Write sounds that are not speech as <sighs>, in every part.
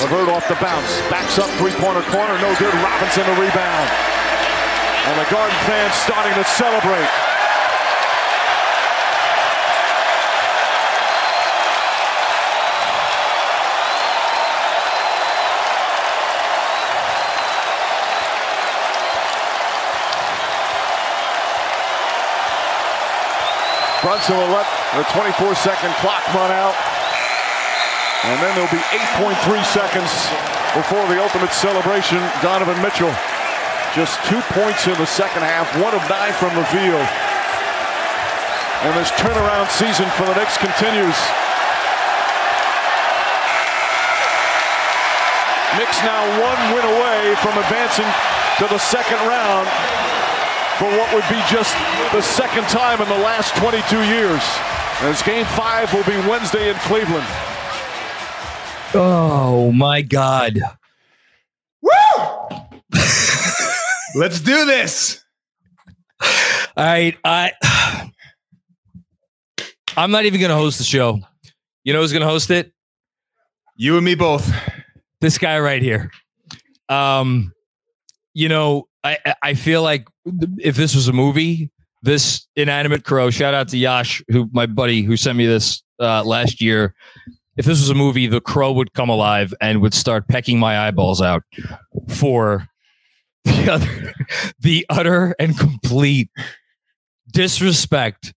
Levert off the bounce. Backs up three-pointer corner. No good. Robinson the rebound. And the Garden fans starting to celebrate. Brunson will let the 24-second clock run out. And then there'll be 8.3 seconds before the ultimate celebration. Donovan Mitchell, just two points in the second half, one of nine from the field. And this turnaround season for the Knicks continues. Knicks now one win away from advancing to the second round for what would be just the second time in the last 22 years. As game five will be Wednesday in Cleveland. Oh my God. Woo! Let's do this. All right. I I'm not even gonna host the show. You know who's gonna host it? You and me both. This guy right here. Um, you know, I I feel like if this was a movie, this inanimate crow, shout out to Yash, who my buddy who sent me this uh, last year if this was a movie, the crow would come alive and would start pecking my eyeballs out for the other, the utter and complete disrespect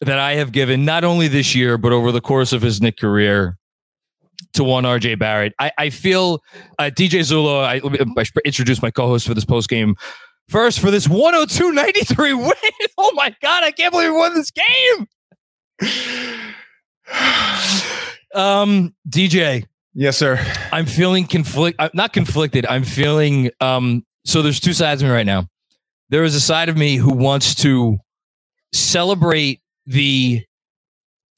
that I have given not only this year but over the course of his Knick career to one RJ Barrett. I, I feel uh, DJ Zullo. I, I introduced my co-host for this post game. First for this 102-93 win. Oh my god, I can't believe we won this game. Um, DJ. Yes, sir. I'm feeling conflict. I'm uh, not conflicted. I'm feeling. Um, so there's two sides of me right now. There is a side of me who wants to celebrate the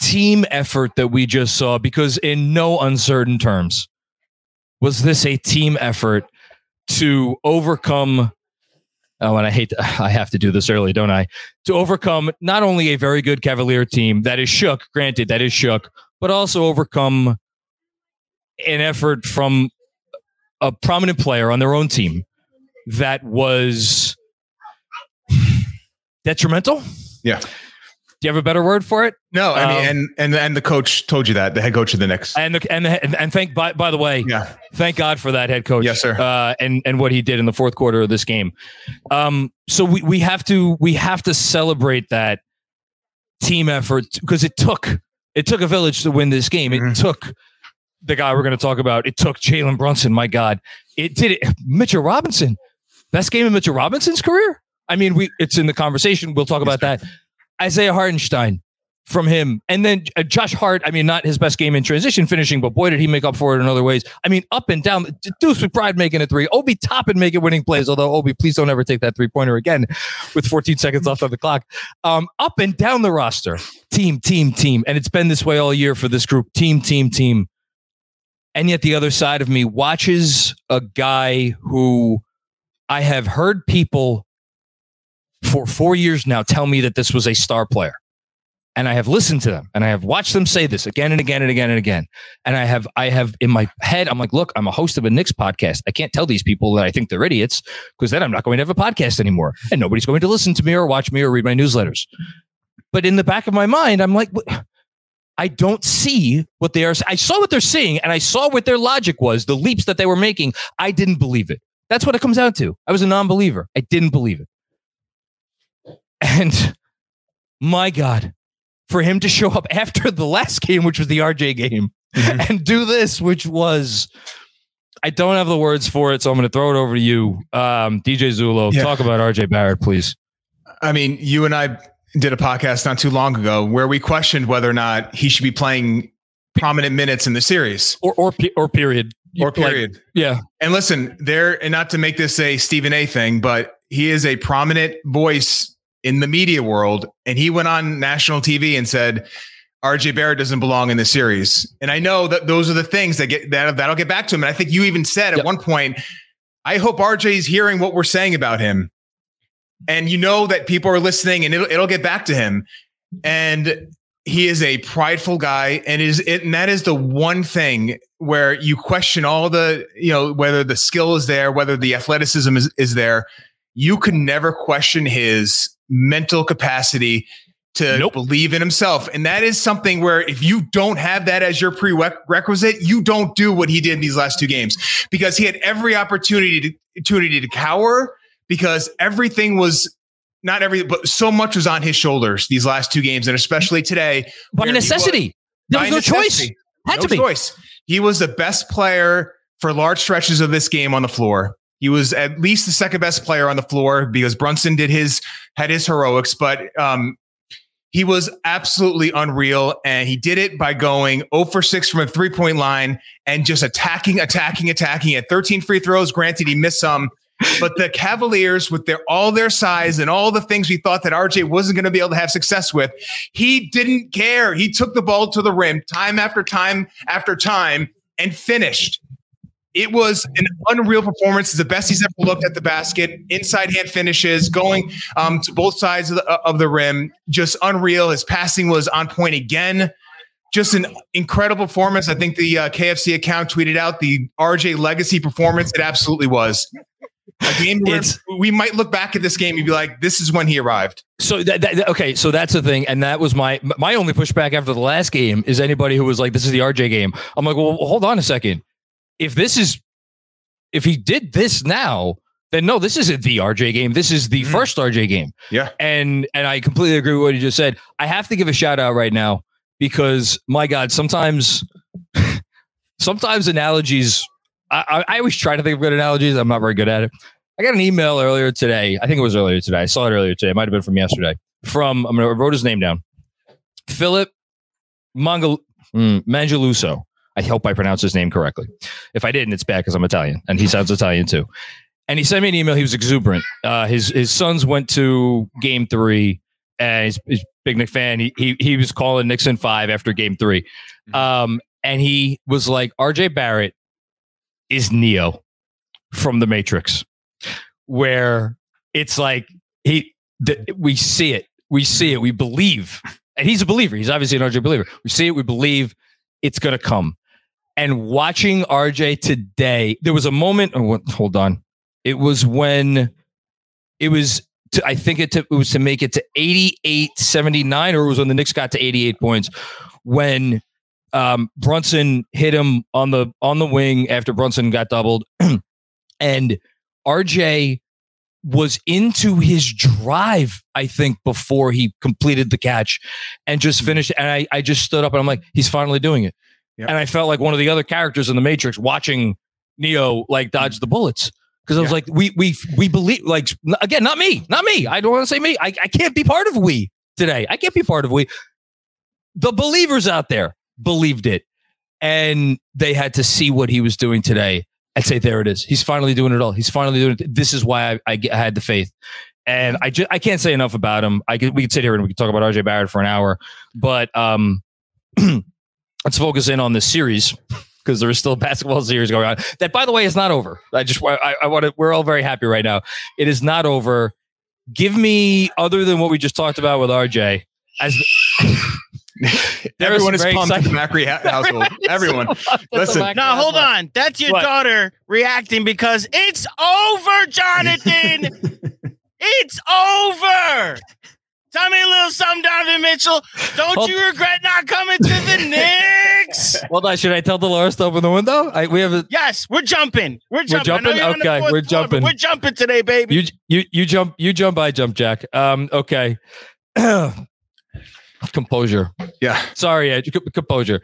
team effort that we just saw because, in no uncertain terms, was this a team effort to overcome Oh, and I hate to, <laughs> I have to do this early, don't I? To overcome not only a very good Cavalier team that is shook, granted, that is shook, but also overcome an effort from a prominent player on their own team that was detrimental. Yeah. Do you have a better word for it? No, I mean, um, and and and the coach told you that the head coach of the Knicks, and the, and the, and thank by by the way, yeah, thank God for that head coach, yes, sir, uh, and and what he did in the fourth quarter of this game. Um, so we we have to we have to celebrate that team effort because it took it took a village to win this game. It mm-hmm. took the guy we're going to talk about. It took Jalen Brunson. My God, it did it. Mitchell Robinson, best game in Mitchell Robinson's career. I mean, we it's in the conversation. We'll talk about that. Isaiah Hartenstein from him. And then uh, Josh Hart, I mean, not his best game in transition finishing, but boy, did he make up for it in other ways. I mean, up and down. Deuce McBride making a three. Obi Toppin making winning plays, although Obi, please don't ever take that three pointer again with 14 seconds left on the clock. Um, up and down the roster. Team, team, team. And it's been this way all year for this group. Team, team, team. And yet the other side of me watches a guy who I have heard people for four years now tell me that this was a star player. And I have listened to them and I have watched them say this again and again and again and again. And I have, I have in my head, I'm like, look, I'm a host of a Knicks podcast. I can't tell these people that I think they're idiots because then I'm not going to have a podcast anymore and nobody's going to listen to me or watch me or read my newsletters. But in the back of my mind, I'm like, I don't see what they are. I saw what they're seeing and I saw what their logic was, the leaps that they were making. I didn't believe it. That's what it comes down to. I was a non believer. I didn't believe it. And my God, for him to show up <laughs> after the last game, which was the RJ game, mm-hmm. and do this, which was. I don't have the words for it, so I'm going to throw it over to you, um, DJ Zullo. Yeah. Talk about RJ Barrett, please. I mean, you and I did a podcast not too long ago where we questioned whether or not he should be playing prominent minutes in the series or or or period or period. Like, yeah. And listen, there and not to make this a Stephen A thing, but he is a prominent voice in the media world and he went on national TV and said RJ Barrett doesn't belong in the series. And I know that those are the things that get that that'll get back to him. And I think you even said at yep. one point, I hope RJ is hearing what we're saying about him and you know that people are listening and it'll, it'll get back to him and he is a prideful guy and is it, and that is the one thing where you question all the you know whether the skill is there whether the athleticism is, is there you can never question his mental capacity to nope. believe in himself and that is something where if you don't have that as your prerequisite you don't do what he did in these last two games because he had every opportunity to, opportunity to cower because everything was not every, but so much was on his shoulders these last two games, and especially today. By necessity. there was no choice. Had no to be. choice. He was the best player for large stretches of this game on the floor. He was at least the second best player on the floor because Brunson did his had his heroics, but um, he was absolutely unreal, and he did it by going 0 for 6 from a three point line and just attacking, attacking, attacking. At 13 free throws, granted he missed some, but the Cavaliers, with their all their size and all the things we thought that RJ wasn't going to be able to have success with, he didn't care. He took the ball to the rim time after time after time and finished. It was an unreal performance. It's the best he's ever looked at the basket. Inside hand finishes, going um, to both sides of the, of the rim, just unreal. His passing was on point again just an incredible performance. I think the uh, KFC account tweeted out the RJ legacy performance. It absolutely was. A game we might look back at this game and be like, "This is when he arrived." So that, that, okay, so that's the thing, and that was my my only pushback after the last game is anybody who was like, "This is the RJ game." I'm like, well, hold on a second. If this is, if he did this now, then no, this isn't the RJ game. This is the mm. first RJ game. Yeah, and and I completely agree with what you just said. I have to give a shout out right now because my God, sometimes, <laughs> sometimes analogies I, I, always try to think of good analogies. I'm not very good at it. I got an email earlier today. I think it was earlier today. I saw it earlier today. It might have been from yesterday. From I'm gonna wrote his name down. Philip Mangal mm, Mangeluso. I hope I pronounced his name correctly. If I didn't, it's bad because I'm Italian and he sounds Italian too. And he sent me an email. He was exuberant. Uh, his his sons went to game three and he's, he's big Knick fan. He, he he was calling Knicks in five after game three. Mm-hmm. Um, and he was like, RJ Barrett is Neo from the Matrix, where it's like he the, we see it, we see it, we believe, and he's a believer. He's obviously an RJ believer. We see it, we believe it's gonna come. And watching RJ today, there was a moment. Oh, hold on, it was when it was. To, I think it, to, it was to make it to 88 79, or it was when the Knicks got to 88 points when um, Brunson hit him on the on the wing after Brunson got doubled, <clears throat> and RJ was into his drive, I think, before he completed the catch and just finished. And I, I just stood up and I'm like, he's finally doing it. Yep. And I felt like one of the other characters in the Matrix watching Neo like dodge the bullets. Because I was yeah. like, we we we believe like again, not me, not me. I don't want to say me. I, I can't be part of we today. I can't be part of we. The believers out there, believed it. And they had to see what he was doing today and say, there it is. He's finally doing it all. He's finally doing it. This is why I, I, I had the faith. And I just I can't say enough about him. I could, we could sit here and we could talk about RJ Barrett for an hour, but um, <clears throat> let's focus in on this series because there is still a basketball series going on. That, by the way, is not over. I just I, I want to. We're all very happy right now. It is not over. Give me other than what we just talked about with RJ as. <laughs> Everyone is pumped excited. in the Macri household. <laughs> Everyone. Listen. No, hold on. That's your what? daughter reacting because it's over, Jonathan. <laughs> it's over. Tell me a little something, Donovan Mitchell. Don't Hold- you regret not coming to the <laughs> Knicks? Hold on, should I tell Dolores to open the window? I, we have a Yes, we're jumping. We're jumping. I know jumping? you're on the Okay, we're floor, jumping. We're jumping today, baby. you you you jump you jump I jump Jack. Um okay. <clears throat> composure. Yeah. Sorry, Ed, c- composure.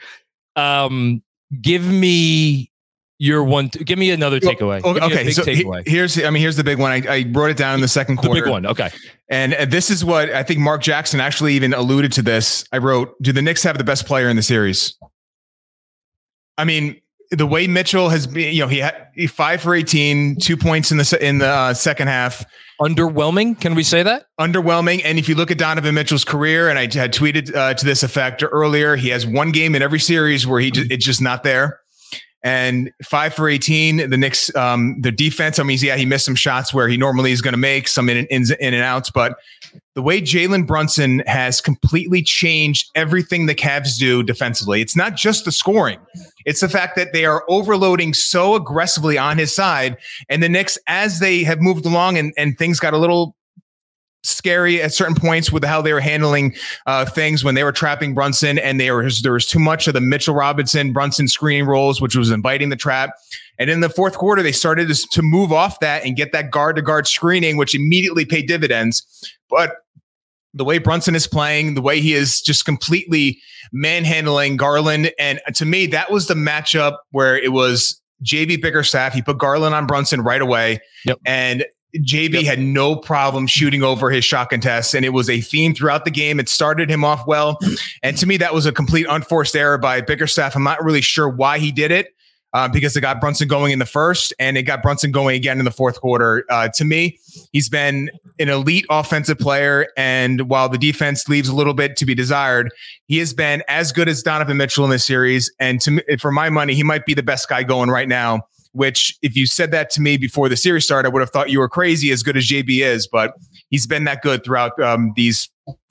Um give me your one give me another takeaway. Give me Okay, big so he- here's I mean here's the big one. I, I wrote it down in the second quarter. the quarter. big one. Okay. And uh, this is what I think Mark Jackson actually even alluded to this. I wrote, Do the Knicks have the best player in the series? I mean, the way Mitchell has been, you know, he had he five for 18, two points in the in the uh, second half, Underwhelming, can we say that? underwhelming. And if you look at Donovan Mitchell's career, and I had tweeted uh, to this effect earlier, he has one game in every series where he just, it's just not there. And five for 18, the Knicks, um, the defense, I mean, yeah, he missed some shots where he normally is going to make some in, in, in and outs, but the way Jalen Brunson has completely changed everything the Cavs do defensively. It's not just the scoring. It's the fact that they are overloading so aggressively on his side. And the Knicks, as they have moved along and, and things got a little scary at certain points with how they were handling uh, things when they were trapping Brunson and there was there was too much of the Mitchell Robinson Brunson screening rolls, which was inviting the trap. And in the fourth quarter, they started to, to move off that and get that guard to guard screening, which immediately paid dividends. But the way Brunson is playing, the way he is just completely manhandling Garland, and to me, that was the matchup where it was JB Bickerstaff. He put Garland on Brunson right away, Yep. and JB had no problem shooting over his shot contests, and it was a theme throughout the game. It started him off well, and to me, that was a complete unforced error by Bickerstaff. I'm not really sure why he did it. Uh, because it got Brunson going in the first and it got Brunson going again in the fourth quarter. Uh, to me, he's been an elite offensive player. And while the defense leaves a little bit to be desired, he has been as good as Donovan Mitchell in this series. And to me, for my money, he might be the best guy going right now. Which, if you said that to me before the series started, I would have thought you were crazy. As good as JB is, but he's been that good throughout um, these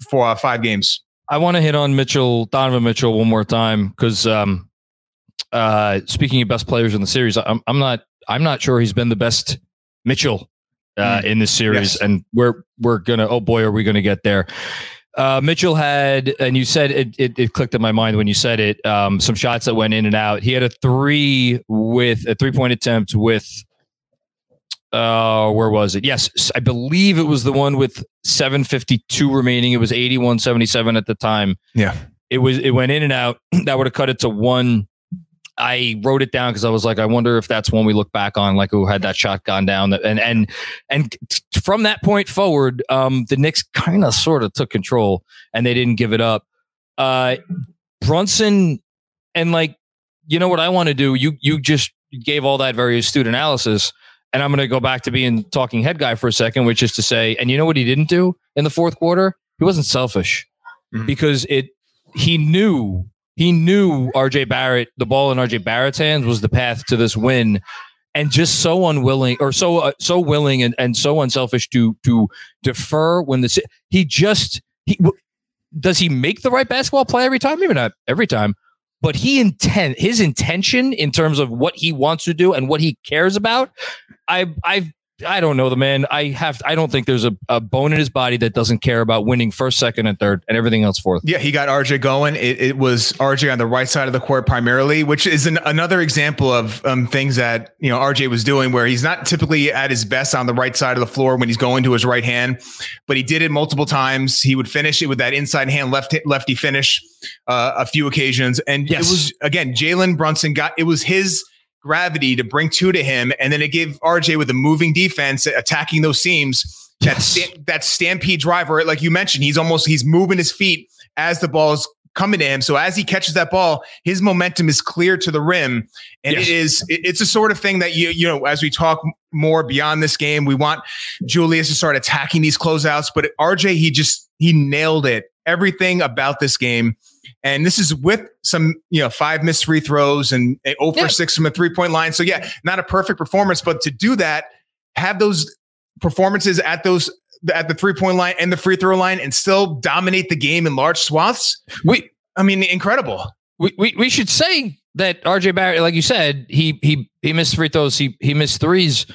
four, uh, five games. I want to hit on Mitchell, Donovan Mitchell, one more time because um, uh, speaking of best players in the series, I'm, I'm not I'm not sure he's been the best Mitchell uh, in this series, Yes. and we're we're gonna oh boy are we gonna get there. Uh, Mitchell had, and you said it, it, it clicked in my mind when you said it. Um, some shots that went in and out. He had a three with a three point attempt with, uh, where was it? Yes, I believe it was the one with 752 remaining. It was 81 77 at the time. Yeah. It was, it went in and out. <clears throat> that would have cut it to one. I wrote it down because I was like, I wonder if that's when we look back on, like who had that shot gone down. And and and from that point forward, um, the Knicks kind of sort of took control and they didn't give it up. Uh, Brunson and like, you know what I want to do? You you just gave all that very astute analysis, and I'm going to go back to being talking head guy for a second, which is to say, and you know what he didn't do in the fourth quarter? He wasn't selfish Mhm. because it he knew he knew RJ Barrett, the ball in RJ Barrett's hands was the path to this win. And just so unwilling or so uh, so willing and, and so unselfish to to defer when the he just he does he make the right basketball play every time maybe not every time but he intent his intention in terms of what he wants to do and what he cares about I I I don't know the man I have I don't think there's a, a bone in his body that doesn't care about winning first second and third and everything else fourth Yeah, he got RJ going. It, it was RJ on the right side of the court primarily, which is an, another example of um, things that you know RJ was doing, where he's not typically at his best on the right side of the floor when he's going to his right hand, but he did it multiple times. He would finish it with that inside hand left lefty finish uh, a few occasions, and Yes. it was again Jalen Brunson got it was his gravity to bring two to him, and then it gave RJ with a moving defense attacking those seams. That that stampede driver, like you mentioned, he's almost he's moving his feet as the ball is coming to him. So as he catches that ball, his momentum is clear to the rim, and Yes. it is it- it's a sort of thing that you you know as we talk more beyond this game, we want Julius to start attacking these closeouts. But RJ, he just he nailed it. Everything about this game. And this is with some, you know, five missed free throws and and 0 Yeah. for six from a three point line. So, yeah, not a perfect performance, but to do that, have those performances at those at the three point line and the free throw line and still dominate the game in large swaths. we I mean, incredible. we, we we should say that RJ Barrett, like you said, he he he missed free throws, he he missed threes.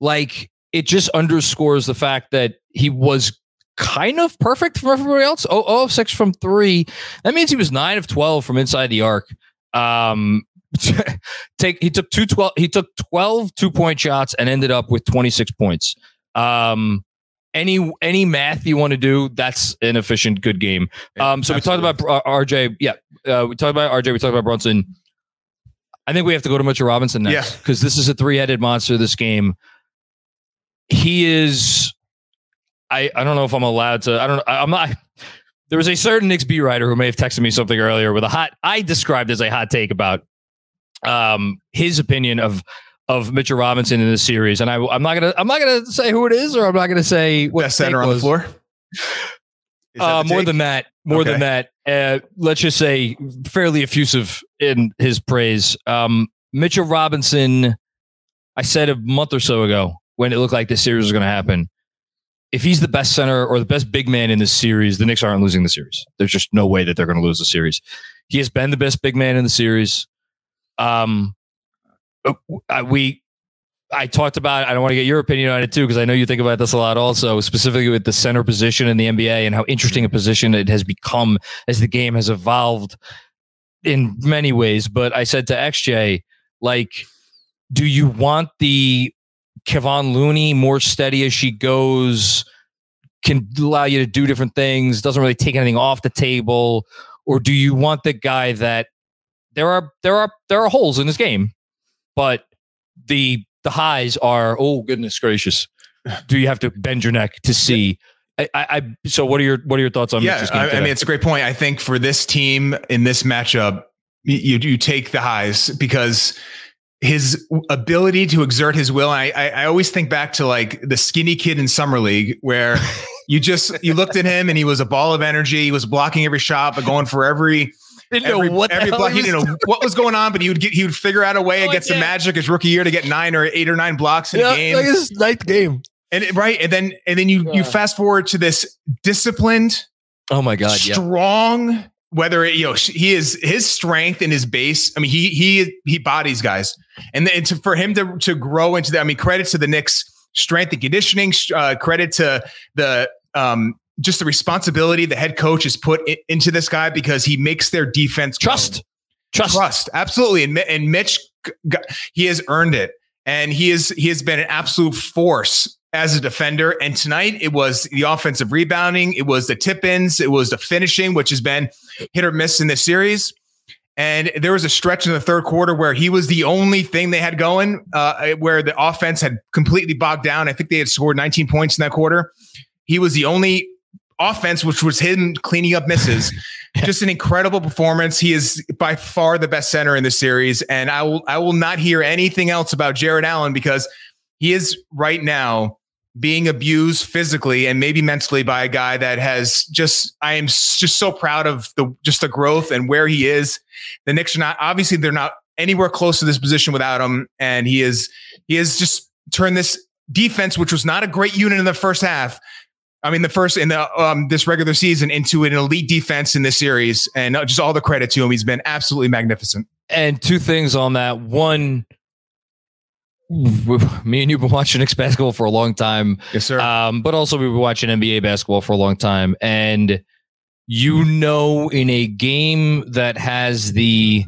Like it just underscores the fact that he was kind of perfect from everybody else. Oh, oh 6 from three. That means he was 9 of 12 from inside the arc. Um, <laughs> take he took two 12 he took 12 two point shots and ended up with 26 points um any any math you want to do that's an efficient good game um so Absolutely. we talked about rj yeah uh, we talked about rj we talked about brunson i think we have to go to mitchell robinson next because yeah. this is a three-headed monster this game he is i i don't know if i'm allowed to i don't i'm not there was a certain Knicks beat writer who may have texted me something earlier with a hot I described as a hot take about um, his opinion of of Mitchell Robinson in this series, and I, am not gonna I'm not gonna say who it is, or I'm not gonna say what Best center on the floor. <laughs> Uh, more than that, more okay. than that. Uh, let's just say fairly effusive in his praise. Um, Mitchell Robinson, I said a month or so ago when it looked like this series was going to happen. If he's the best center or the best big man in this series, the Knicks aren't losing the series. There's just no way that they're going to lose the series. He has been the best big man in the series. Um, uh, we I talked about. It. I don't want to get your opinion on it too, because I know you think about this a lot. Also, specifically with the center position in the NBA and how interesting a position it has become as the game has evolved in many ways. But I said to XJ, like, do you want the Kevon Looney more steady as she goes? Can allow you to do different things. Doesn't really take anything off the table, or do you want the guy that there are there are there are holes in this game, but the the highs are oh goodness gracious. Do you have to bend your neck to see? I, I so what are your what are your thoughts on? Yeah, I, I mean it's a great point. I think for this team in this matchup, you you take the highs because his ability to exert his will. I, I, I always think back to like the skinny kid in summer league where <laughs> you just you looked at him and he was a ball of energy. He was blocking every shot, but going for every didn't every, know what every block, he didn't know what was going on, but he would get he would figure out a way oh, against the Magic his rookie year to get nine or eight or nine blocks in yeah, a game. Like his ninth game. And it, right, and then and then you yeah. you fast forward to this disciplined, oh my god, strong. Yeah. Whether it, you know he is his strength and his base. I mean, he he he bodies guys, and then to, for him to to grow into that. I mean, credit to the Knicks strength and conditioning. Uh, credit to the um, just the responsibility the head coach has put into this guy because he makes their defense trust, trust, trust, absolutely. And and Mitch, he has earned it, and he is he has been an absolute force as a defender. And tonight it was the offensive rebounding, it was the tip ins, it was the finishing, which has been hit or miss in this series. And there was a stretch in the third quarter where he was the only thing they had going, uh, where the offense had completely bogged down. I think they had scored 19 points in that quarter. He was the only offense, which was him cleaning up misses. <laughs> Just an incredible performance. He is by far the best center in the series, and I will I will not hear anything else about Jarrett Allen because he is right now being abused physically and maybe mentally by a guy that has just I am just so proud of the just the growth and where he is. The Knicks are not obviously they're not anywhere close to this position without him, and he is he has just turned this defense, which was not a great unit in the first half, I mean, the first in the um, this regular season into an elite defense in this series, and uh, just all the credit to him. He's been absolutely magnificent. And two things on that: one, me and you've been watching Knicks basketball for a long time, yes, sir. Um, but also we've been watching NBA basketball for a long time, and you know, in a game that has the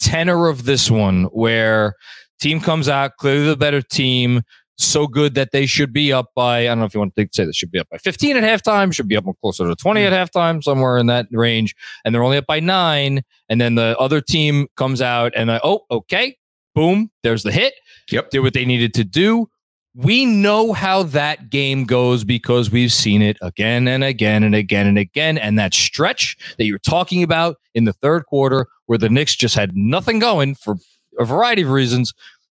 tenor of this one, where team comes out clearly the better team so good that they should be up by, I don't know if you want to say they should be up by 15 at halftime, should be up closer to 20 at halftime, somewhere in that range. And they're only up by nine. And then the other team comes out and, I, oh, okay, boom, there's the hit. Yep. Did what they needed to do. We know how that game goes because we've seen it again and again and again and again. And that stretch that you're talking about in the third quarter, where the Knicks just had nothing going for a variety of reasons,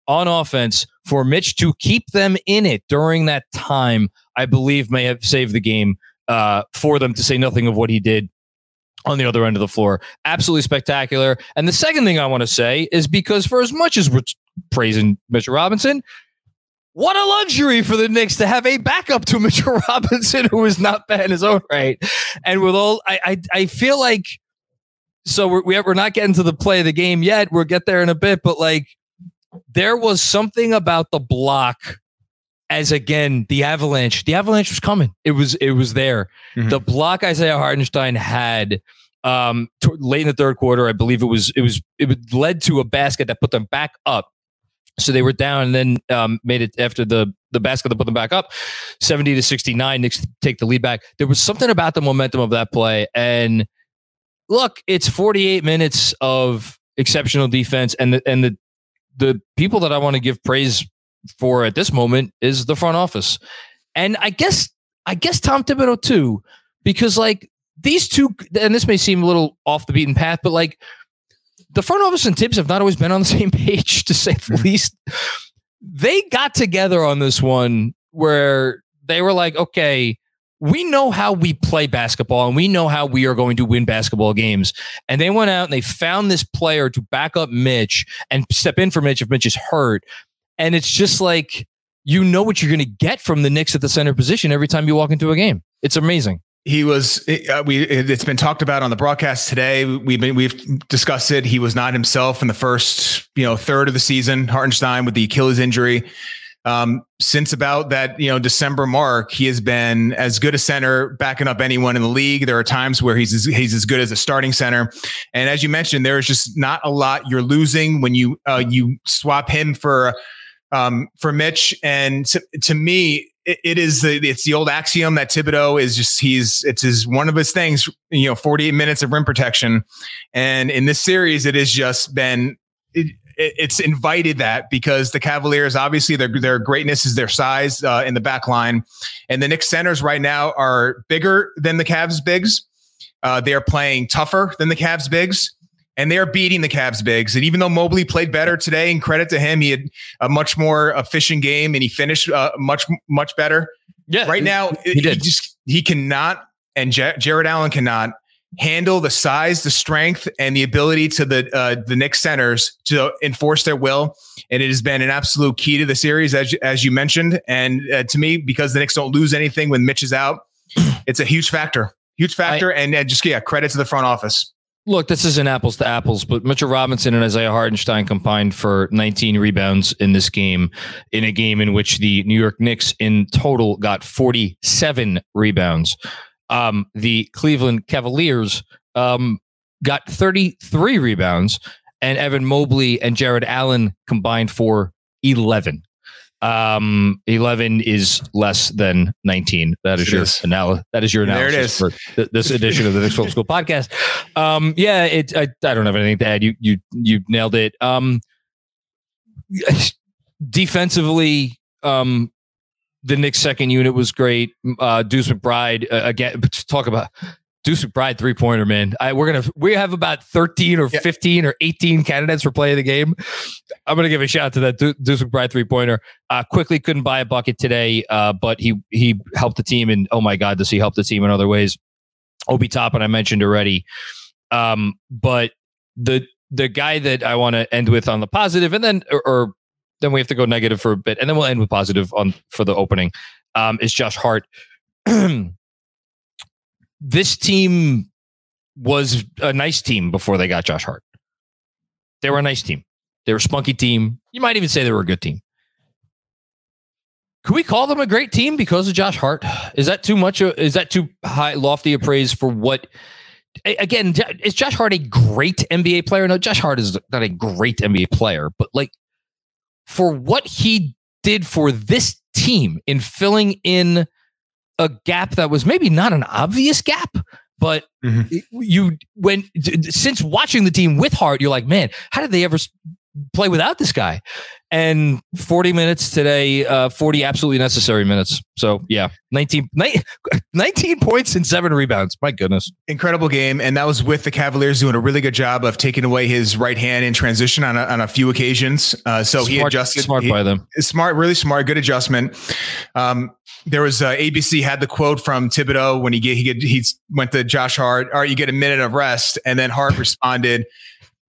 on offense for Mitch to keep them in it during that time, I believe may have saved the game uh, for them to say nothing of what he did on the other end of the floor. Absolutely spectacular. And the second thing I want to say is because for as much as we're praising Mitchell Robinson, what a luxury for the Knicks to have a backup to <laughs> Mitchell Robinson who is not bad in his own right. And with all, I, I, I feel like, so we're, we're not getting to the play of the game yet. We'll get there in a bit, but like, there was something about the block as again the avalanche. The avalanche was coming. It was it was there. Mm-hmm. The block Isaiah Hartenstein had um, t- late in the third quarter, I believe it was it was it led to a basket that put them back up. So they were down and then um, made it after the the basket that put them back up, seventy to sixty nine. Knicks take the lead back. There was something about the momentum of that play. And look, it's forty eight minutes of exceptional defense, and the and the the people that I want to give praise for at this moment is the front office. And I guess I guess Tom Thibodeau too, because like these two, and this may seem a little off the beaten path, but like the front office and Thibs have not always been on the <laughs> same page, to say the least. They got together on this one where they were like, okay, we know how we play basketball and we know how we are going to win basketball games. And they went out and they found this player to back up Mitch and step in for Mitch if Mitch is hurt. And it's just like you know what you're going to get from the Knicks at the center position every time you walk into a game. It's amazing. He was. Uh, we. It's been talked about on the broadcast today. We've been. We've discussed it. He was not himself in the first, you know, third of the season. Hartenstein with the Achilles injury. Um, since about that, you know, December mark, he has been as good a center backing up anyone in the league. There are times where he's as, he's as good as a starting center, and as you mentioned, there is just not a lot you're losing when you uh, you swap him for um, for Mitch. And to, to me, it, it is the it's the old axiom that Thibodeau is just he's it's his one of his things. You know, 48 minutes of rim protection, and in this series, it has just been. It, it's invited that because the Cavaliers obviously their their greatness is their size uh, in the back line, and the Knicks centers right now are bigger than the Cavs bigs. Uh, they are playing tougher than the Cavs bigs, and they are beating the Cavs bigs. And even though Mobley played better today, and credit to him, he had a much more efficient game and he finished uh, much much better. Yeah, right now he, he, he just he cannot, and J- Jarrett Allen cannot handle the size, the strength, and the ability to the uh, the Knicks centers to enforce their will. And it has been an absolute key to the series, as as you mentioned. And uh, to me, because the Knicks don't lose anything when Mitch is out, it's a huge factor, huge factor. I, and uh, just yeah, credit to the front office look, this isn't apples to apples, but Mitchell Robinson and Isaiah Hartenstein combined for 19 rebounds in this game, in a game in which the New York Knicks in total got 47 rebounds. Um, the Cleveland Cavaliers um, got 33 rebounds, and Evan Mobley and Jarrett Allen combined for 11. Um, 11 is less than 19. That is it your is. Anal- that is your analysis for th- this edition of the Knicks Film School podcast. Um, yeah, it, I, I don't have anything to add. You, you, you nailed it. Um, defensively, um, the Knicks second unit was great. Uh, Deuce McBride uh, again. Talk about Deuce McBride three pointer, man. I, we're gonna we have about thirteen or yeah. fifteen or eighteen candidates for play of the game. I'm gonna give a shout out to that Deuce McBride three pointer. Uh, quickly couldn't buy a bucket today, uh, but he he helped the team, and oh my god, does he help the team in other ways? Obi Toppin, I mentioned already. Um, but the the guy that I want to end with on the positive, and then or, or, then we have to go negative for a bit, and then we'll end with positive on for the opening. Um, is Josh Hart. <clears throat> this team was a nice team before they got Josh Hart. They were a nice team. They were a spunky team. You might even say they were a good team. Could we call them a great team because of Josh Hart? Is that too much? Is that too high, lofty a praise for what? Again, is Josh Hart a great NBA player? No, Josh Hart is not a great NBA player, but like for what he did for this team in filling in a gap that was maybe not an obvious gap, but mm-hmm. you when since watching the team with Hart, you're like, man, how did they ever play without this guy? And 40 minutes today, uh, 40 absolutely necessary minutes. So yeah, 19, <laughs> 19 points and seven rebounds. My goodness, incredible game, and that was with the Cavaliers doing a really good job of taking away his right hand in transition on a, on a few occasions. Uh, so smart, he adjusted smart he, by them, smart, really smart, good adjustment. Um, there was uh, ABC had the quote from Thibodeau when he get, he get, he went to Josh Hart. All right, you get a minute of rest, and then Hart responded,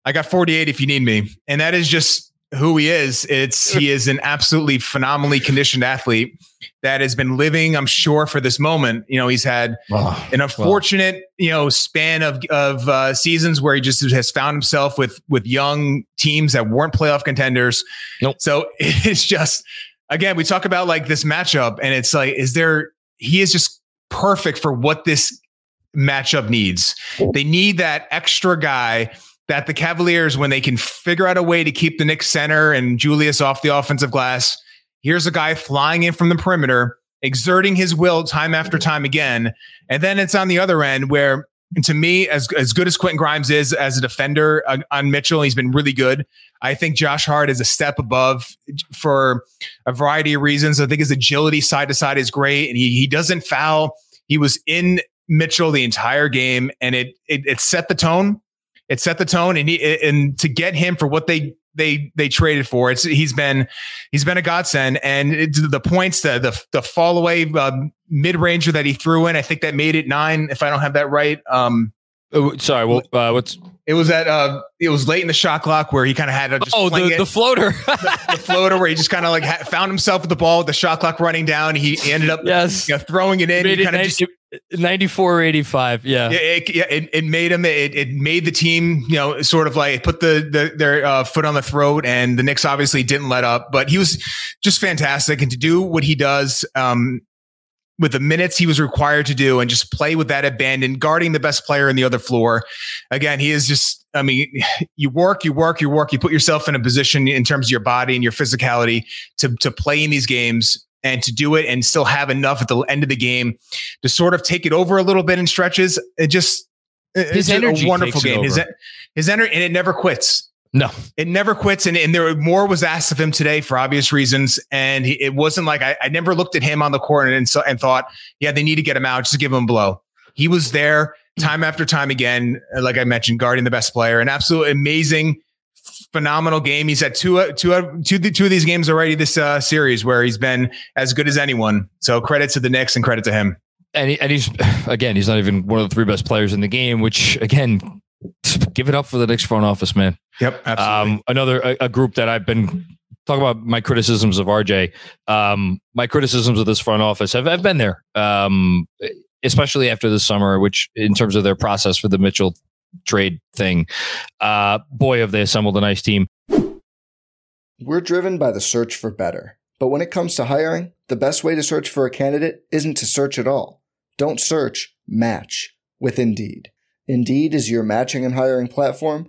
"I got 48 if you need me," and that is just who he is. It's he is an absolutely phenomenally conditioned athlete that has been living, I'm sure, for this moment. You know, he's had oh, an unfortunate, well. you know, span of of uh, seasons where he just has found himself with with young teams that weren't playoff contenders. Nope. So <laughs> it's just again, we talk about like this matchup, and it's like, is there? He is just perfect for what this matchup needs. They need that extra guy that the Cavaliers, when they can figure out a way to keep the Knicks center and Julius off the offensive glass, here's a guy flying in from the perimeter, exerting his will time after time again. And then it's on the other end where, to me, as, as good as Quentin Grimes is as a defender on, on Mitchell, he's been really good. I think Josh Hart is a step above for a variety of reasons. I think his agility side to side is great, and he he doesn't foul. He was in Mitchell the entire game, and it it, it set the tone. It set the tone, and he, and to get him for what they they they traded for, it's he's been he's been a godsend. And it, the points, the the the fall away uh, mid ranger that he threw in, I think that made it nine. If I don't have that right, um, oh, sorry. Well, uh, what's it was at uh, it was late in the shot clock where he kind of had to just oh the, the floater. <laughs> The, the, floater where he just kind of like ha- found himself with the ball with the shot clock running down. He, he ended up yes. you know, throwing it in. Made kind of just 94 85 yeah. Yeah, it, yeah it, it made him it, it made the team you know sort of like put the, the their uh, foot on the throat and the Knicks obviously didn't let up but he was just fantastic. And to do what he does um with the minutes he was required to do and just play with that abandon, guarding the best player in the other floor. Again, he is just, I mean, <sighs> you work, you work, you work, you put yourself in a position in terms of your body and your physicality to, to play in these games and to do it and still have enough at the end of the game to sort of take it over a little bit in stretches. It just, his it's energy a wonderful game. His, his energy, and it never quits. No, it never quits. And, and there more was asked of him today for obvious reasons. And he, it wasn't like I, I, never looked at him on the court and, so, and thought, yeah, they need to get him out, just give him a blow. He was there time after time again, uh, like I mentioned, guarding the best player. An absolute amazing, phenomenal game. He's had two, uh, two, uh, two, two of these games already this uh, series where he's been as good as anyone. So credit to the Knicks and credit to him. And, he, and he's <sighs> again, he's not even one of the three best players in the game, which again <laughs> give it up for the Knicks front office, man. Yep, absolutely. Um, another a, a, group that I've been talking about my criticisms of RJ. Um, my criticisms of this front office have, I've been there, um, especially after the summer, which in terms of their process for the Mitchell trade thing. Uh, boy, have they assembled a nice team. We're driven by the search for better, but when it comes to hiring, the best way to search for a candidate isn't to search at all. Don't search. Match with Indeed. Indeed is your matching and hiring platform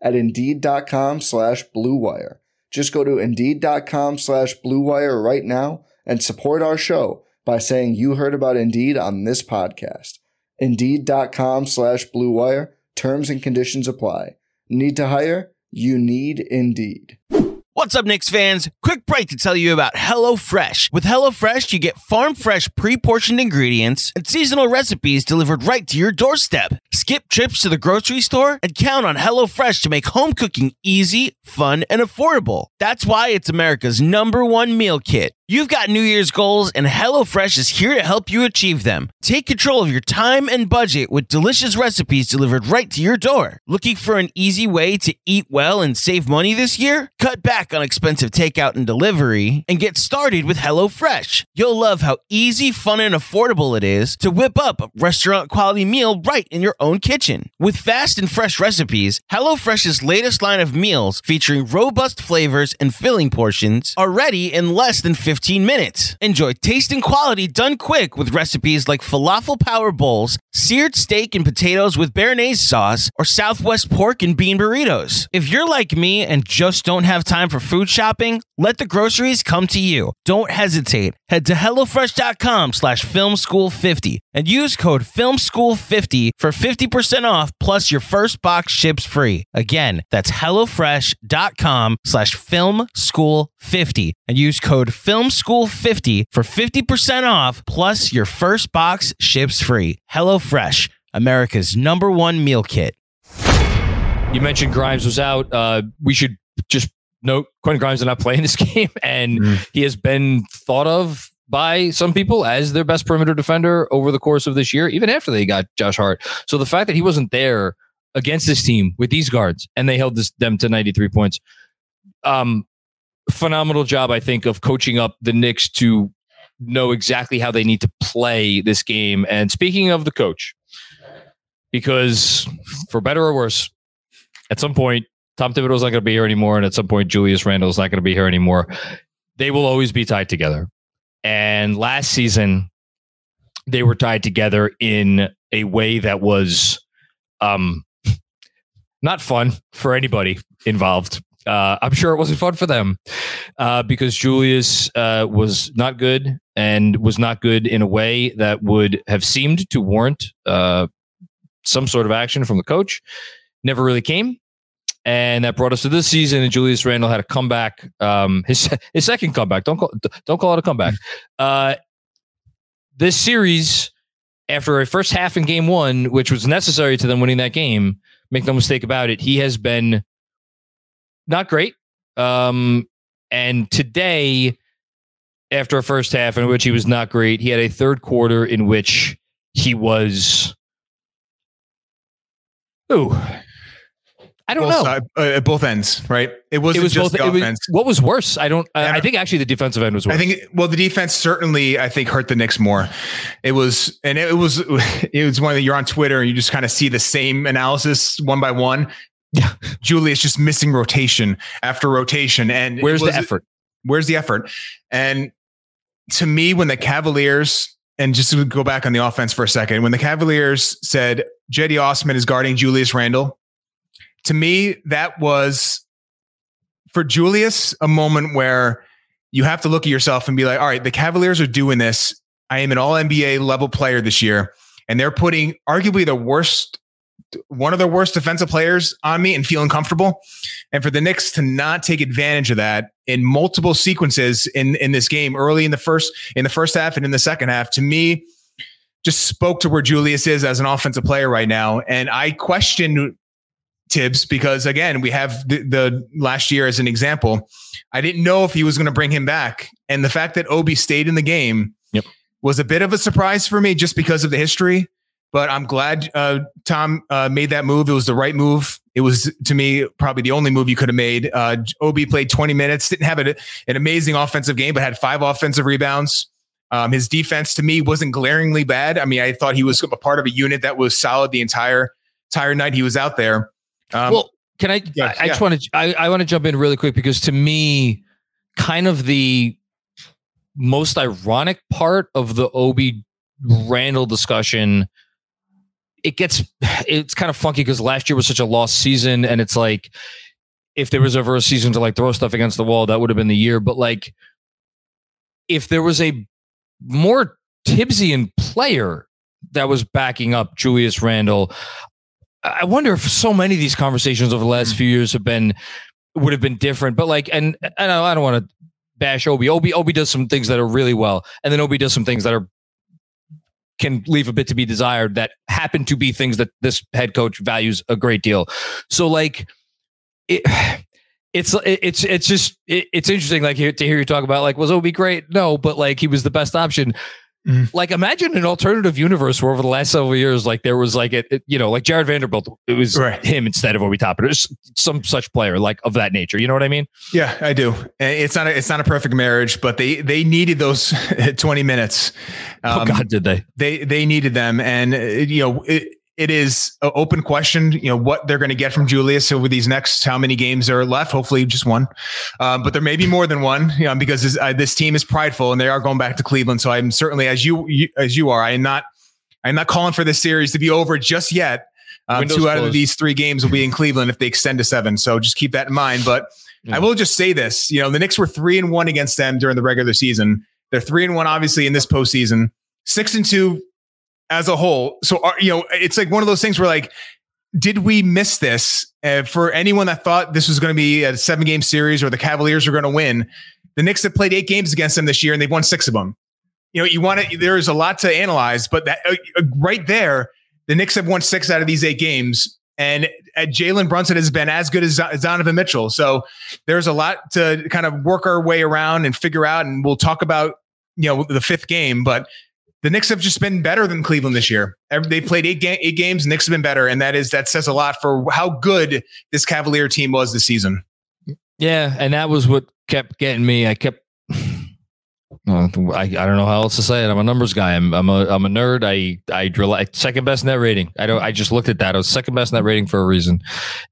at Indeed.com slash BlueWire. Just go to Indeed.com slash BlueWire right now and support our show by saying you heard about Indeed on this podcast. Indeed.com slash BlueWire. Terms and conditions apply. Need to hire? You need Indeed. What's up, Knicks fans? Quick break to tell you about HelloFresh. With HelloFresh, you get farm fresh, pre portioned ingredients and seasonal recipes delivered right to your doorstep. Skip trips to the grocery store and count on HelloFresh to make home cooking easy, fun, and affordable. That's why it's America's number one meal kit. You've got New Year's goals, and HelloFresh is here to help you achieve them. Take control of your time and budget with delicious recipes delivered right to your door. Looking for an easy way to eat well and save money this year? Cut back on expensive takeout and delivery and get started with HelloFresh. You'll love how easy, fun, and affordable it is to whip up a restaurant quality meal right in your own kitchen. With fast and fresh recipes, HelloFresh's latest line of meals featuring robust flavors and filling portions are ready in less than 15 15 minutes. Enjoy taste and quality done quick with recipes like falafel power bowls, seared steak and potatoes with béarnaise sauce, or Southwest pork and bean burritos. If you're like me and just don't have time for food shopping, let the groceries come to you. Don't hesitate. Head to HelloFresh.com slash FilmSchool50 and use code FilmSchool50 for 50% off plus your first box ships free. Again, that's HelloFresh.com slash FilmSchool50 and use code FilmSchool50 for 50% off plus your first box ships free. HelloFresh, America's number one meal kit. You mentioned Grimes was out. Uh, we should just note Quentin Grimes did not play in this <laughs> game, and mm. he has been thought of by some people as their best perimeter defender over the course of this year, even after they got Josh Hart. So the fact that he wasn't there against this team with these guards and they held this, them to 93 points, um, phenomenal job, I think, of coaching up the Knicks to know exactly how they need to play this game. And speaking of the coach, because for better or worse, at some point, Tom Thibodeau's not going to be here anymore. And at some point, Julius Randle's not going to be here anymore. They will always be tied together. And last season, they were tied together in a way that was um, not fun for anybody involved. Uh, I'm sure it wasn't fun for them uh, because Julius uh, was not good and was not good in a way that would have seemed to warrant uh, some sort of action from the coach. Never really came. And that brought us to this season, and Julius Randle had a comeback. Um, his <laughs> his second comeback. Don't call don't call it a comeback. <laughs> Uh, this series, after a first half in Game One, which was necessary to them winning that game, make no mistake about it, he has been not great. Um, and today, after a first half in which he was not great, he had a third quarter in which he was. Ooh, I don't both know. Side, uh, at both ends, right? It wasn't it was just both, the offense. Was, what was worse? I don't. Uh, I think actually the defensive end was worse. I think. Well, the defense certainly, I think, hurt the Knicks more. It was, and it was, <laughs> it was one that you're on Twitter and you just kind of see the same analysis one by one. Yeah, Julius just missing rotation after rotation, and where's was, the effort? Where's the effort? And to me, when the Cavaliers and just to go back on the offense for a second, when the Cavaliers said Cedi Osman is guarding Julius Randle, to me, that was for Julius a moment where you have to look at yourself and be like, all right, the Cavaliers are doing this. I am an all NBA level player this year, and they're putting arguably the worst, one of the worst defensive players on me and feeling comfortable. And for the Knicks to not take advantage of that in multiple sequences in, in this game, early in the first, in the first half and in the second half, to me, just spoke to where Julius is as an offensive player right now. And I question Thibs because again, we have the, the, last year as an example. I didn't know if he was going to bring him back, and the fact that Obi stayed in the game yep. was a bit of a surprise for me just because of the history. But I'm glad uh, Tom uh, made that move. It was the right move. It was to me probably the only move you could have made. Uh, Obi played 20 minutes, didn't have a, an amazing offensive game, but had five offensive rebounds. Um, his defense to me wasn't glaringly bad. I mean, I thought he was a part of a unit that was solid the entire entire night he was out there. Um, well, can I? Yes, I, I yeah. just want to. I, I want to jump in really quick because to me, kind of the most ironic part of the Obi Randle discussion. It gets it's kind of funky because last year was such a lost season, and it's like if there was ever a season to like throw stuff against the wall, that would have been the year. But like, if there was a more Thibsian player that was backing up Julius Randle, I wonder if so many of these conversations over the last few years have been would have been different. But like, and, and I don't want to bash Obi. Obi Obi does some things that are really well, and then Obi does some things that are can leave a bit to be desired that happen to be things that this head coach values a great deal. So like it it's it's it's just it's interesting like to hear you talk about like was Obi great? No, but like he was the best option. Mm. Like imagine an alternative universe where over the last several years, like there was like it, you know, like Jarred Vanderbilt, it was right. him instead of Obi Toppin. It was some such player like of that nature. You know what I mean? Yeah, I do. It's not a, it's not a perfect marriage, but they they needed those <laughs> 20 minutes. Oh, um, oh God, did they? They they needed them, and uh, you know it, it is an open question, you know, what they're going to get from Julius over these next how many games are left. Hopefully, just one, um, but there may be more than one, you know, because this, uh, this, team is prideful and they are going back to Cleveland. So I'm certainly, as you, you as you are, I am not, I'm not calling for this series to be over just yet. Um, two closed. out of these three games will be in Cleveland if they extend to seven. So just keep that in mind. But yeah. I will just say this: you know, the Knicks were three and one against them during the regular season. They're three and one, obviously, in this postseason. Six and two as a whole. So, are, you know, it's like one of those things where like, did we miss this? Uh, for anyone that thought this was going to be a seven game series or the Cavaliers are going to win, the Knicks have played eight games against them this year and they've won six of them. You know, you want to, there's a lot to analyze, but that uh, uh, right there, the Knicks have won six out of these eight games. and uh, Jalen Brunson has been as good as Donovan Mitchell. So there's a lot to kind of work our way around and figure out. And we'll talk about you know the fifth game, but the Knicks have just been better than Cleveland this year. They played eight, ga- eight games. Knicks have been better, and that is that says a lot for how good this Cavalier team was this season. Yeah, and that was what kept getting me. I kept I, I don't know how else to say it. I'm a numbers guy. I'm I'm a I'm a nerd. I I drill second best net rating. I don't. I just looked at that. It was second best net rating for a reason.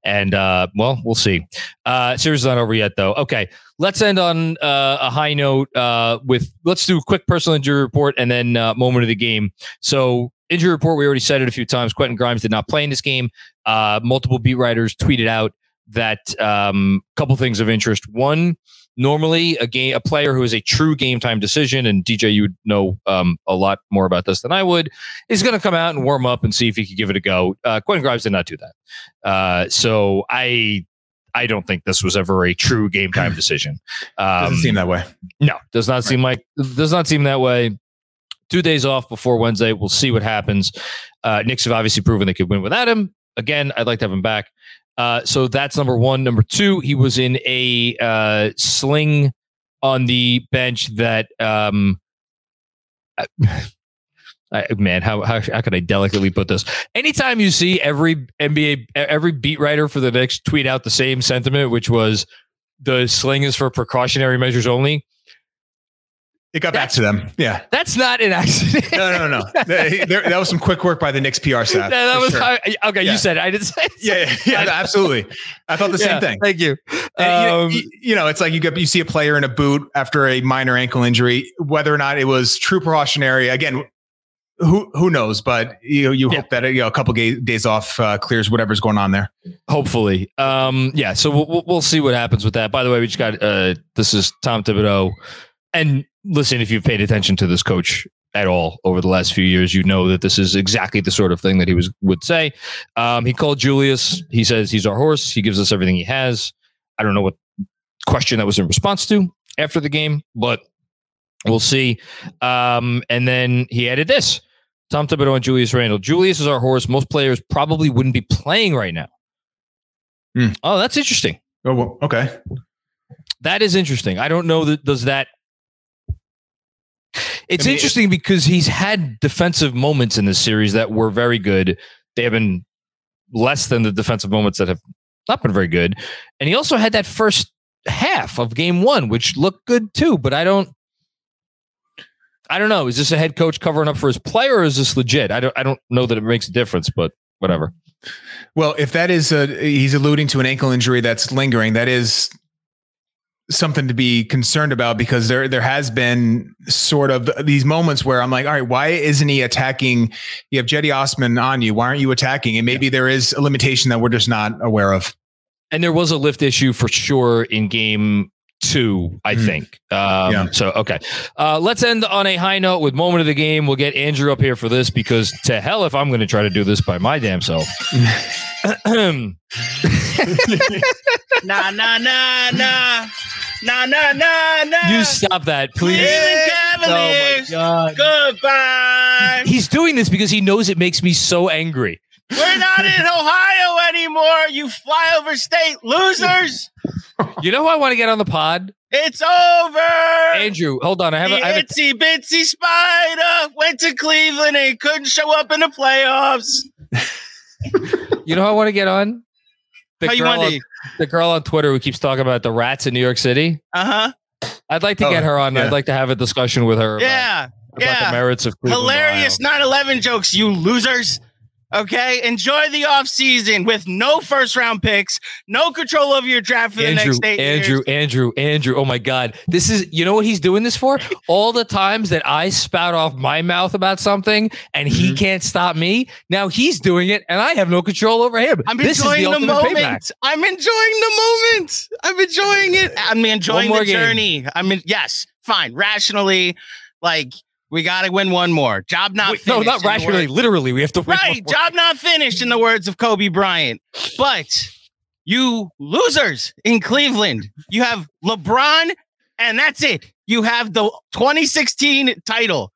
And uh, well, we'll see. Uh, series is not over yet though. Okay, let's end on uh, a high note uh, with let's do a quick personal injury report and then uh, moment of the game. So injury report. We already said it a few times. Quentin Grimes did not play in this game. Uh, multiple beat writers tweeted out that um, couple things of interest. One normally a game a player who is a true game time decision and dj you would know um, a lot more about this than i would is going to come out and warm up and see if he could give it a go. Uh, quentin grimes did not do that. Uh, so i i don't think this was ever a true game time <clears throat> decision. Um, doesn't seem that way. no does not right. seem like does not seem that way. Two days off before wednesday we'll see what happens. Uh, knicks have obviously proven they could win without him. Again i'd like to have him back uh, so that's number one. Number two, he was in a uh, sling on the bench that. Um, I, <laughs> man, how, how how can I delicately put this? Anytime you see every NBA every beat writer for the Knicks tweet out the same sentiment, which was the sling is for precautionary measures only, it got back to them. Yeah. That's not an accident. no, no, no. <laughs> that, that was some quick work by the Knicks PR staff. Yeah, that was sure. how, okay. Yeah. You said it. I didn't say it. Yeah, yeah, yeah, absolutely. I thought the yeah, same thing. Thank you. Um, you, know, you, know, it's like you get you see a player in a boot after a minor ankle injury, whether or not it was true precautionary. Again, who who knows? But you you hope that you know a couple days off uh, clears whatever's going on there. Hopefully, um, yeah. So we'll we'll see what happens with that. By the way, we just got uh, this is Tom Thibodeau, and listen, if you've paid attention to this coach at all over the last few years, you know that this is exactly the sort of thing that he was would say. Um, he called Julius. He says he's our horse. He gives us everything he has. I don't know what question that was in response to after the game, but we'll see. Um, and then he added this: Tom Thibodeau and Julius Randle. Julius is our horse. Most players probably wouldn't be playing right now. Hmm. Oh, that's interesting. Oh, well, okay. That is interesting. I don't know that does that it's I mean, interesting because he's had defensive moments in this series that were very good. They have been less than the defensive moments that have not been very good. And he also had that first half of game one, which looked good too. But I don't I don't know. Is this a head coach covering up for his player or is this legit? I don't I don't know that it makes a difference, but whatever. Well, if that is a he's alluding to an ankle injury that's lingering, that is something to be concerned about because there there has been sort of these moments where I'm like, all right, why isn't he attacking? You have Cedi Osman on you. Why aren't you attacking? And maybe there is a limitation that we're just not aware of. And there was a lift issue for sure in game two, I mm. think. Um, yeah. So, okay. Uh, let's end on a high note with moment of the game. We'll get Andrew up here for this because to hell if I'm going to try to do this by my damn self. <laughs> nah, nah, nah, nah. Nah, nah, nah, nah. You stop that, please. Cavaliers. Oh my God. Goodbye. He's doing this because he knows it makes me so angry. We're not in Ohio anymore, you flyover state losers. <laughs> You know who I want to get on the pod? It's over. Andrew, hold on. I have the a I have itsy a- bitsy spider went to Cleveland and couldn't show up in the playoffs. you know who I want to get on? The How want to? the girl on Twitter who keeps talking about the rats in New York City. Uh huh. I'd like to oh, get her on. Yeah. I'd like to have a discussion with her. Yeah. About, about yeah. the merits of Cleveland, hilarious 9/11 jokes, you losers. Okay, enjoy the off season with no first round picks, no control over your draft for Andrew, the next eight Andrew, years. Andrew, Andrew. Oh my God, this is you know what he's doing this for? <laughs> All the times that I spout off my mouth about something and he mm-hmm. can't stop me. Now he's doing it, and I have no control over him. I'm this enjoying the, the moment. Payback. I'm enjoying the moment. I'm enjoying it. I'm enjoying the journey. Game. I'm in, yes, fine, rationally, like we got to win one more. Job not Wait, finished. No, not rationally. Literally, we have to win. Right. Job not finished, in the words of Kobe Bryant. But you losers in Cleveland, you have LeBron, and that's it. You have the 2016 title,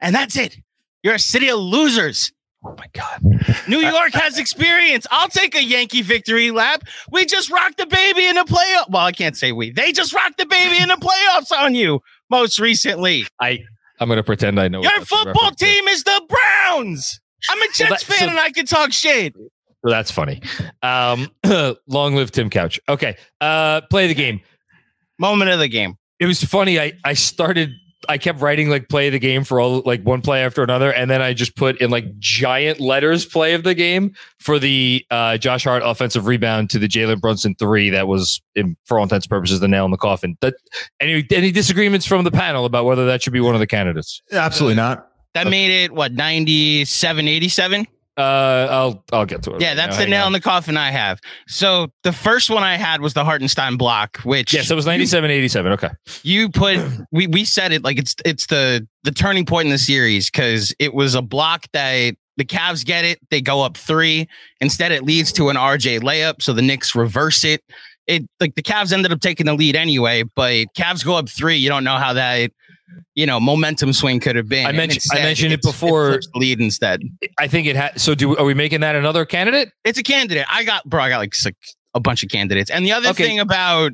and that's it. You're a city of losers. Oh my god. New York has experience. I'll take a Yankee victory lap. We just rocked the baby in the playoff. Well, I can't say we. They just rocked the baby in the playoffs on you most recently. I I'm gonna pretend I know. Your what that's a football team is the Browns. I'm a Jets that- fan so- and I can talk shit. So that's funny. Um, <clears throat> long live Tim Couch. Okay. Uh, play the game. Moment of the game. It was funny. I I started. I kept writing like play the game for all like one play after another, and then I just put in like giant letters play of the game for the uh, Josh Hart offensive rebound to the Jalen Brunson three. That was, in, for all intents and purposes, the nail in the coffin. That any any disagreements from the panel about whether that should be one of the candidates? Absolutely not. That made it what 97 87? Uh, I'll I'll get to it. Yeah, right that's now. the Hang nail on. in the coffin I have. So the first one I had was the Hartenstein block, which Yes, it was 97 87. Okay. you put <clears throat> we we said it like it's it's the the turning point in the series because it was a block that the Cavs get it, they go up three. Instead, it leads to an RJ layup, so the Knicks reverse it. It like the Cavs ended up taking the lead anyway, but Cavs go up three. You don't know how that you know momentum swing could have been. I And mentioned- I mentioned it before- flips the lead instead. I think it had. So do are we making that another candidate? It's a candidate. I got bro. I got like six, a bunch of candidates. And the other Okay. thing about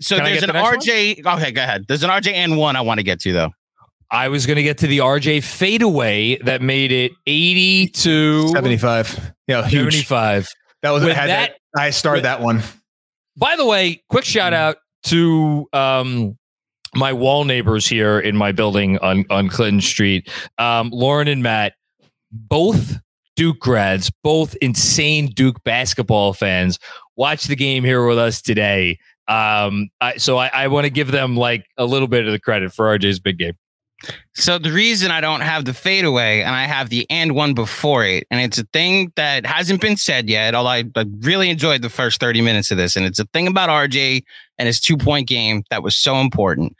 so Can there's an the next RJ. Okay, go ahead. There's an RJ and one I want to get to though. I was going to get to the RJ fadeaway that made it 80 to 75. Yeah, huge. 75. That was With I had that- that, I started with- that one. By the way, quick shout out to um, my wall neighbors here in my building on, on Clinton Street, um, Lauren and Matt, both Duke grads, both insane Duke basketball fans, watch the game here with us today. Um, I, so I, I want to give them like a little bit of the credit for RJ's big game. So the reason I don't have the fadeaway and I have the and one before it, and it's a thing that hasn't been said yet. Although I, I really enjoyed the first 30 minutes of this, and it's a thing about RJ and his two point game that was so important.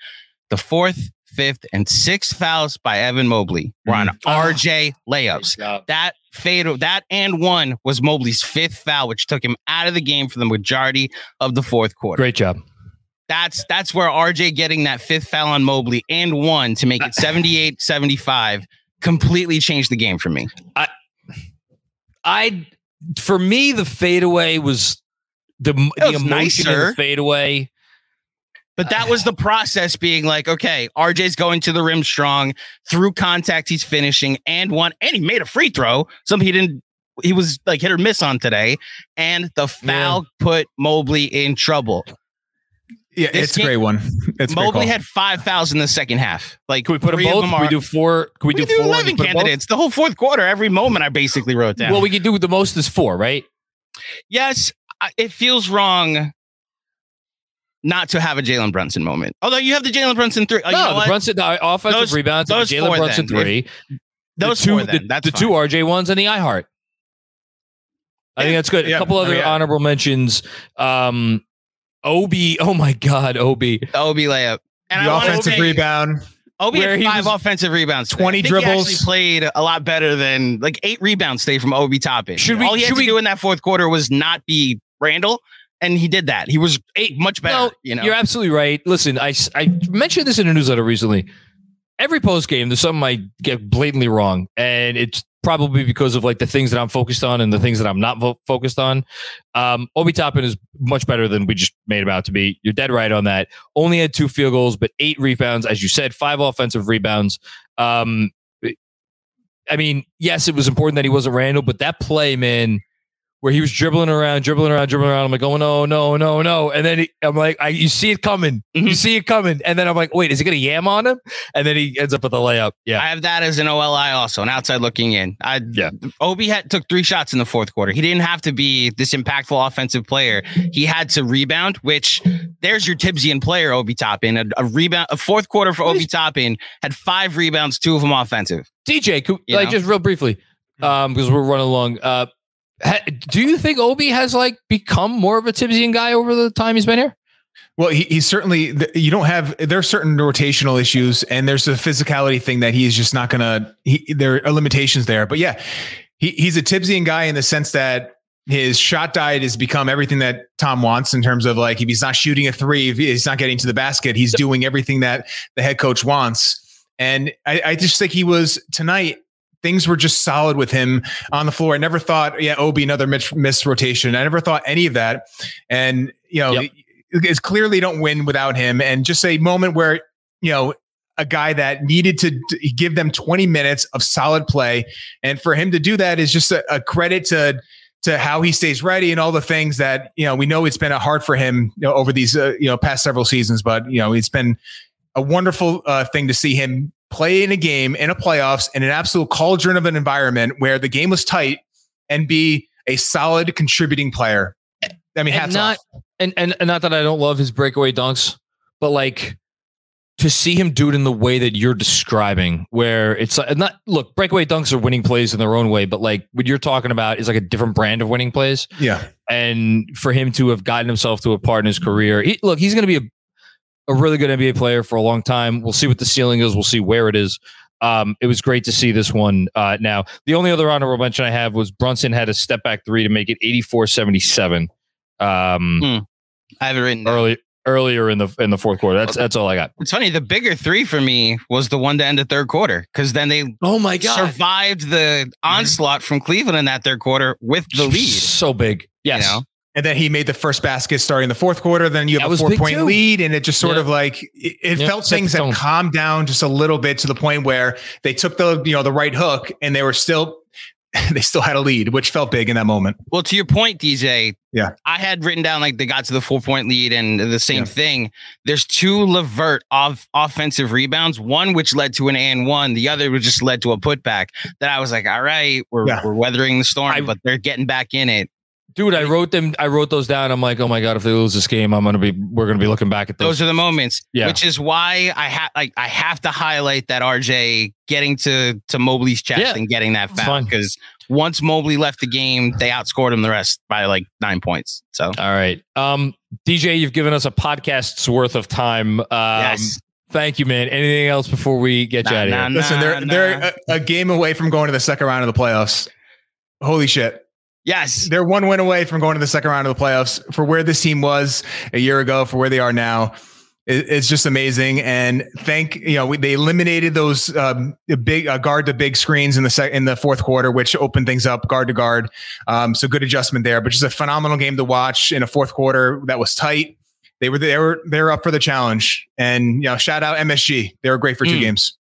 The fourth, fifth, and sixth fouls by Evan Mobley were on mm. RJ ah, layups. That fade, that and one was Mobley's fifth foul, which took him out of the game for the majority of the fourth quarter. Great job. That's that's where RJ getting that fifth foul on Mobley and one to make it <laughs> 78 75 completely changed the game for me. I for me the fadeaway was the the emotion of nicer. the fadeaway. But that was the process being like, okay, RJ's going to the rim strong through contact. He's finishing and one, and he made a free throw, something he didn't. He was like hit or miss on today, and the foul put Mobley in trouble. Yeah, This it's a great one. <laughs> It's Mobley had five fouls in the second half. Like, Can we put them both? them Can we do four? Can we, we do, do four? and 11 put 'em both? candidates. The whole fourth quarter, every moment I basically wrote down. Well, we could do the most is four, right? yes, it feels wrong not to have a Jalen Brunson moment. Although you have the Jalen Brunson three. Oh, no, you know the what? Brunson the offensive Those- rebounds, those the Jalen Brunson then. If- three, Those the two, four then. the, That's the two RJ ones and the iHeart. I think that's good. Yeah. A couple other yeah. honorable mentions. Um, Obi, oh my God, Obi. The Obi layup. And the I offensive say, rebound. Obi had five was- offensive rebounds. today. 20 I think dribbles. He actually played a lot better than like eight rebounds today from Obi Toppin. Should we- All he had should to we- do in that fourth quarter was not be Randle, and he did that. He was eight much better. No, you know, You're absolutely right. Listen, I I mentioned this in a newsletter recently. Every post game, there's something I get blatantly wrong, and it's probably because of like the things that I'm focused on and the things that I'm not vo- focused on. Um, Obi Toppin is much better than we just made him out to be. You're dead right on that. Only had two field goals, but eight rebounds, as you said, five offensive rebounds. Um, I mean, yes, it was important that he wasn't Randle, but that play, man, where he was dribbling around, dribbling around, dribbling around. I'm like, oh no, no, no, no. And then he, I'm like, I, you see it coming, you Mhm. see it coming, and then I'm like, wait, is he gonna yam on him? And then he ends up with a layup. Yeah, I have that as an OLI also, an outside looking in. I Yeah. Obi had took three shots in the fourth quarter. He didn't have to be this impactful offensive player. He had to rebound, which there's your Thibsian player, Obi Toppin. A, a rebound, a fourth quarter for Obi Toppin had five rebounds, two of them offensive. DJ, could, like know? just real briefly, um, because we're running along. Uh, ha, do you think Obi has like become more of a Thibsian guy over the time he's been here? Well, he, he's certainly. You don't have. There are certain rotational issues, and there's a physicality thing that he is just not gonna. There are limitations there, but yeah, he, he's a Thibsian guy in the sense that his shot diet has become everything that Tom wants in terms of like if he's not shooting a three, if he's not getting to the basket, he's doing everything that the head coach wants. And I, I just think he was tonight things were just solid with him on the floor. I never thought, yeah, Obi another missed rotation. I never thought any of that. And you know, yep. it's clearly don't win without him. And just a moment where you know a guy that needed to give them 20 minutes of solid play, and for him to do that is just a, a credit to to how he stays ready and all the things that you know we know it's been a hard for him you know, over these uh, you know past several seasons but you know it's been a wonderful uh, thing to see him play in a game in a playoffs in an absolute cauldron of an environment where the game was tight and be a solid contributing player i mean hats not off. And, and and not that i don't love his breakaway dunks but like to see him do it in the way that you're describing, where it's uh, not look, breakaway dunks are winning plays in their own way, but like what you're talking about is like a different brand of winning plays. Yeah. And for him to have gotten himself to a part in his career, he, look, he's going to be a, a really good NBA player for a long time. We'll see what the ceiling is. We'll see where it is. Um, it was great to see this one uh, now. The only other honorable mention I have was Brunson had a step back three to make it 84 77. Um, hmm. I have it written early earlier in the in the fourth quarter. That's that's all I got. It's funny. The bigger three for me was the one to end the third quarter because then they oh my god survived the mm-hmm. onslaught from Cleveland in that third quarter with the lead. So big, yes. You know? And then he made the first basket starting the fourth quarter. Then you have that a four point too. lead, and it just sort yeah. of like it, it yeah. felt things had calmed down just a little bit to the point where they took the you know the right hook, and they were still <laughs> they still had a lead, which felt big in that moment. Well, to your point, DJ. Yeah. I had written down like they got to the four point lead and the same yeah. thing. There's two LeVert off offensive rebounds, one which led to an and one, the other which just led to a putback. That I was like, all right, we're, yeah. we're weathering the storm, I, but they're getting back in it. Dude, I wrote them. I wrote those down. I'm like, oh my god, if they lose this game, I'm gonna be. We're gonna be looking back at those. Those are the moments. Yeah. Which is why I have like I have to highlight that RJ getting to to Mobley's chest yeah. and getting that foul because once Mobley left the game, they outscored him the rest by like nine points. So all right, um, DJ, you've given us a podcast's worth of time. Um, yes. Thank you, man. Anything else before we get nah, you out of nah, here? Listen, they're nah. they're a, a game away from going to the second round of the playoffs. Holy shit. Yes. They're one win away from going to the second round of the playoffs for where this team was a year ago, for where they are now. It's just amazing. And thank, you know, we, they eliminated those um, big uh, guard to big screens in the sec- in the fourth quarter, which opened things up guard to guard. Um, so good adjustment there, but just a phenomenal game to watch in a fourth quarter that was tight. They were, they were, they were up for the challenge and, you know, shout out MSG. They were great for two mm. games.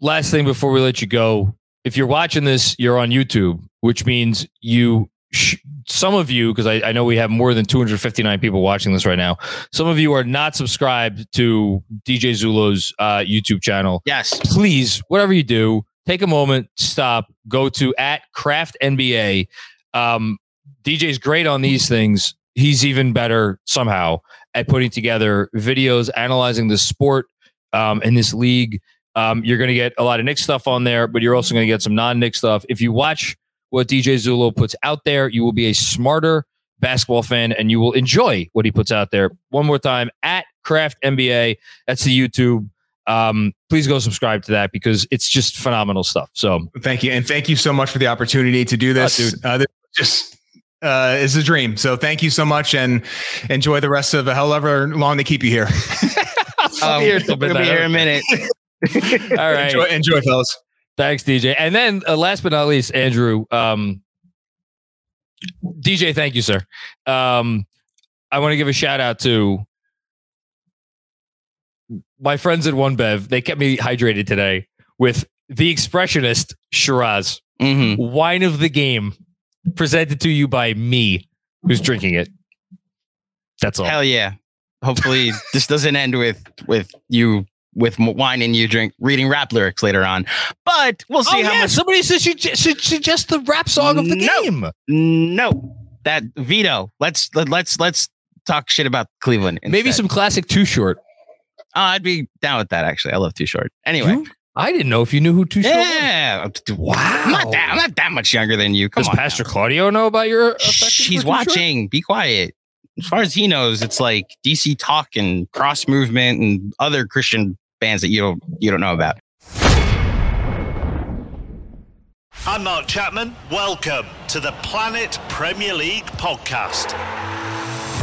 Last thing before we let you go, if you're watching this, you're on YouTube, which means you sh- some of you, because I, I, know we have more than 259 people watching this right now. Some of you are not subscribed to DJ Zullo's uh, YouTube channel. Yes. Please, whatever you do, take a moment, stop, go to at Craft NBA. Um, DJ's great on these things. He's even better somehow at putting together videos, analyzing the sport um, in this league. Um, you're going to get a lot of Knick stuff on there, but you're also going to get some non Knick stuff. If you watch what DJ Zullo puts out there, you will be a smarter basketball fan and you will enjoy what he puts out there. One more time at Craft NBA. That's the YouTube. Um, please go subscribe to that because it's just phenomenal stuff. So thank you. And thank you so much for the opportunity to do this. Oh, uh, this just uh, is a dream. So thank you so much and enjoy the rest of however long they keep you here. um, here, we'll be here a minute. <laughs> All right. Enjoy, enjoy, fellas. Thanks, DJ. And then uh, last but not least, Andrew. Um, DJ, thank you, sir. Um, I want to give a shout out to my friends at One Bev. They kept me hydrated today with the expressionist Shiraz. Mm-hmm. Wine of the game presented to you by me, who's drinking it. That's all. Hell yeah. Hopefully this doesn't end with with you with wine and you drink reading rap lyrics later on. But we'll see oh, how yeah. much somebody says you should suggest the rap song of the no, game. No, that veto. Let's let's let's talk shit about Cleveland. Instead. Maybe some classic Too Short. Uh, I'd be down with that. Actually, I love Too Short. Anyway. You? I didn't know if you knew who Too Short yeah. was. Wow. I'm not, that, I'm not that much younger than you. Come Does on Pastor now. Claudio know about your She's watching. Be quiet. As far as he knows, it's like DC talk and cross movement and other Christian bands that you don't you don't know about. I'm Mark Chapman. Welcome to the Planet Premier League podcast.